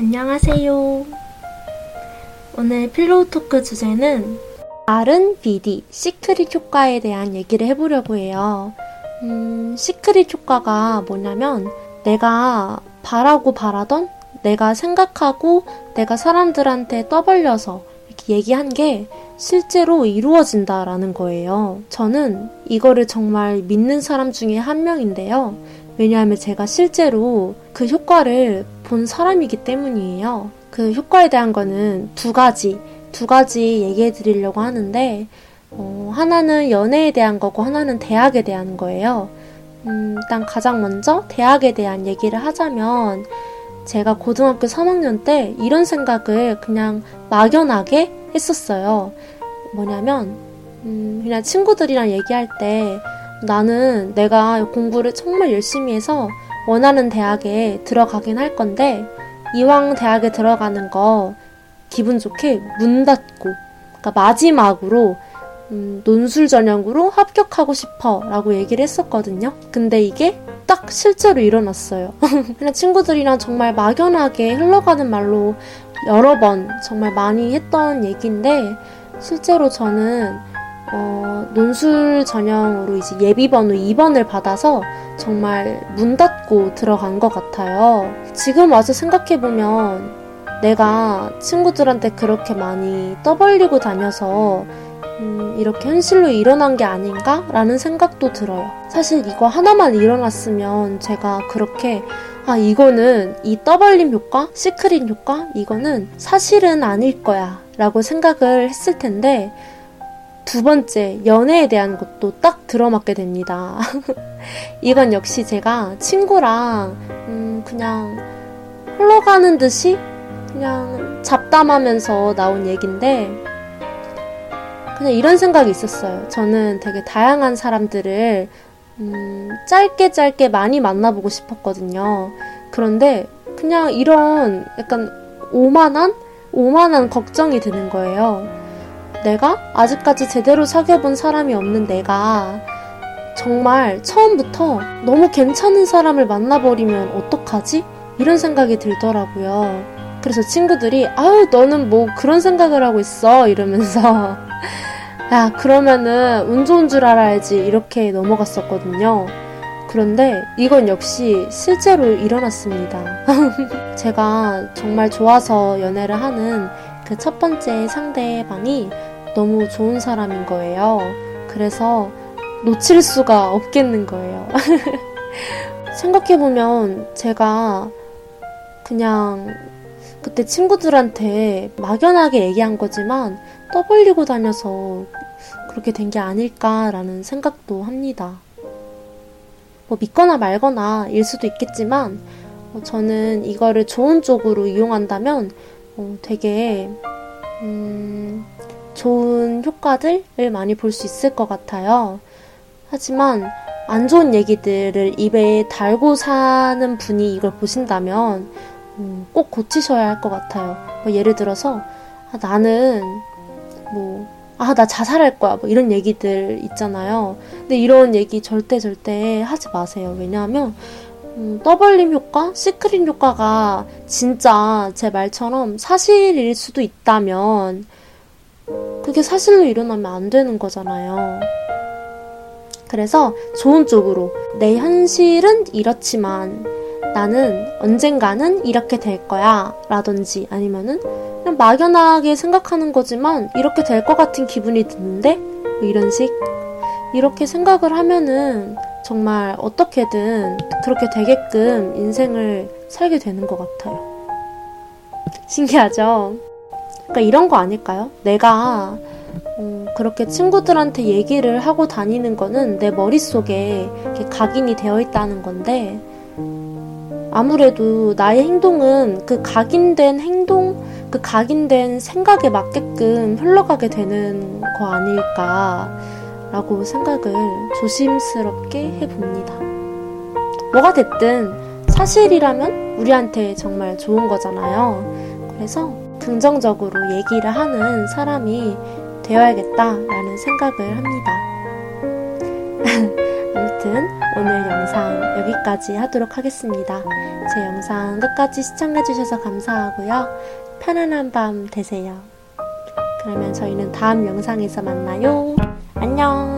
안녕하세요. 오늘 pillow talk 주제는 R=VD, secret 효과에 대한 얘기를 해보려고 해요. 음, secret 효과가 뭐냐면 내가 바라고 바라던 내가 생각하고 내가 사람들한테 떠벌려서 이렇게 얘기한 게 실제로 이루어진다라는 거예요. 저는 이거를 정말 믿는 사람 중에 한 명인데요. 왜냐하면 제가 실제로 그 효과를 본 사람이기 때문이에요. 그 효과에 대한 거는 두 가지, 두 가지 얘기해 드리려고 하는데, 어, 하나는 연애에 대한 거고, 하나는 대학에 대한 거예요. 음, 일단 가장 먼저 대학에 대한 얘기를 하자면, 제가 고등학교 3학년 때 이런 생각을 그냥 막연하게 했었어요. 뭐냐면, 음, 그냥 친구들이랑 얘기할 때, 나는 내가 공부를 정말 열심히 해서 원하는 대학에 들어가긴 할 건데 이왕 대학에 들어가는 거 기분 좋게 문 닫고 그러니까 마지막으로 음, 논술 전형으로 합격하고 싶어 라고 얘기를 했었거든요. 근데 이게 딱 실제로 일어났어요. 그냥 친구들이랑 정말 막연하게 흘러가는 말로 여러 번 정말 많이 했던 얘기인데 실제로 저는 어, 논술 전형으로 이제 예비번호 2번을 받아서 정말 문 닫고 들어간 것 같아요. 지금 와서 생각해보면 내가 친구들한테 그렇게 많이 떠벌리고 다녀서 음, 이렇게 현실로 일어난 게 아닌가 라는 생각도 들어요. 사실 이거 하나만 일어났으면 제가 그렇게 아 이거는 이 떠벌림 효과, 시크릿 효과 이거는 사실은 아닐 거야 라고 생각을 했을 텐데 두 번째, 연애에 대한 것도 딱 들어맞게 됩니다. 이건 역시 제가 친구랑, 음, 그냥 흘러가는 듯이 그냥 잡담하면서 나온 얘긴데, 그냥 이런 생각이 있었어요. 저는 되게 다양한 사람들을, 음, 짧게 짧게 많이 만나보고 싶었거든요. 그런데 그냥 이런 약간 오만한? 오만한 걱정이 드는 거예요. 내가 아직까지 제대로 사귀어본 사람이 없는 내가 정말 처음부터 너무 괜찮은 사람을 만나버리면 어떡하지? 이런 생각이 들더라고요. 그래서 친구들이, 아유, 너는 뭐 그런 생각을 하고 있어. 이러면서, 야, 그러면은 운 좋은 줄 알아야지. 이렇게 넘어갔었거든요. 그런데 이건 역시 실제로 일어났습니다. 제가 정말 좋아서 연애를 하는 그 첫 번째 상대방이 너무 좋은 사람인 거예요. 그래서 놓칠 수가 없겠는 거예요. 생각해보면 제가 그냥 그때 친구들한테 막연하게 얘기한 거지만 떠벌리고 다녀서 그렇게 된 게 아닐까라는 생각도 합니다. 뭐 믿거나 말거나 일 수도 있겠지만 어, 저는 이거를 좋은 쪽으로 이용한다면 어, 되게 음, 좋은 효과들을 많이 볼 수 있을 것 같아요. 하지만 안 좋은 얘기들을 입에 달고 사는 분이 이걸 보신다면 음, 꼭 고치셔야 할 것 같아요. 뭐 예를 들어서 아, 나는 뭐 아, 나 자살할 거야. 뭐 이런 얘기들 있잖아요. 근데 이런 얘기 절대 절대 하지 마세요. 왜냐하면 음, 떠벌림 효과, 시크릿 효과가 진짜 제 말처럼 사실일 수도 있다면 그게 사실로 일어나면 안 되는 거잖아요. 그래서 좋은 쪽으로 내 현실은 이렇지만 나는 언젠가는 이렇게 될 거야 라든지 아니면은 그냥 막연하게 생각하는 거지만 이렇게 될 것 같은 기분이 드는데 뭐 이런 식 이렇게 생각을 하면은 정말 어떻게든 그렇게 되게끔 인생을 살게 되는 것 같아요. 신기하죠? 그러니까 이런 거 아닐까요? 내가 음, 그렇게 친구들한테 얘기를 하고 다니는 거는 내 머릿속에 각인이 되어 있다는 건데 아무래도 나의 행동은 그 각인된 행동, 그 각인된 생각에 맞게끔 흘러가게 되는 거 아닐까라고 생각을 조심스럽게 해봅니다. 뭐가 됐든 사실이라면 우리한테 정말 좋은 거잖아요. 그래서 긍정적으로 얘기를 하는 사람이 되어야겠다라는 생각을 합니다. 아무튼 오늘 영상 여기까지 하도록 하겠습니다. 제 영상 끝까지 시청해주셔서 감사하고요. 편안한 밤 되세요. 그러면 저희는 다음 영상에서 만나요. 안녕!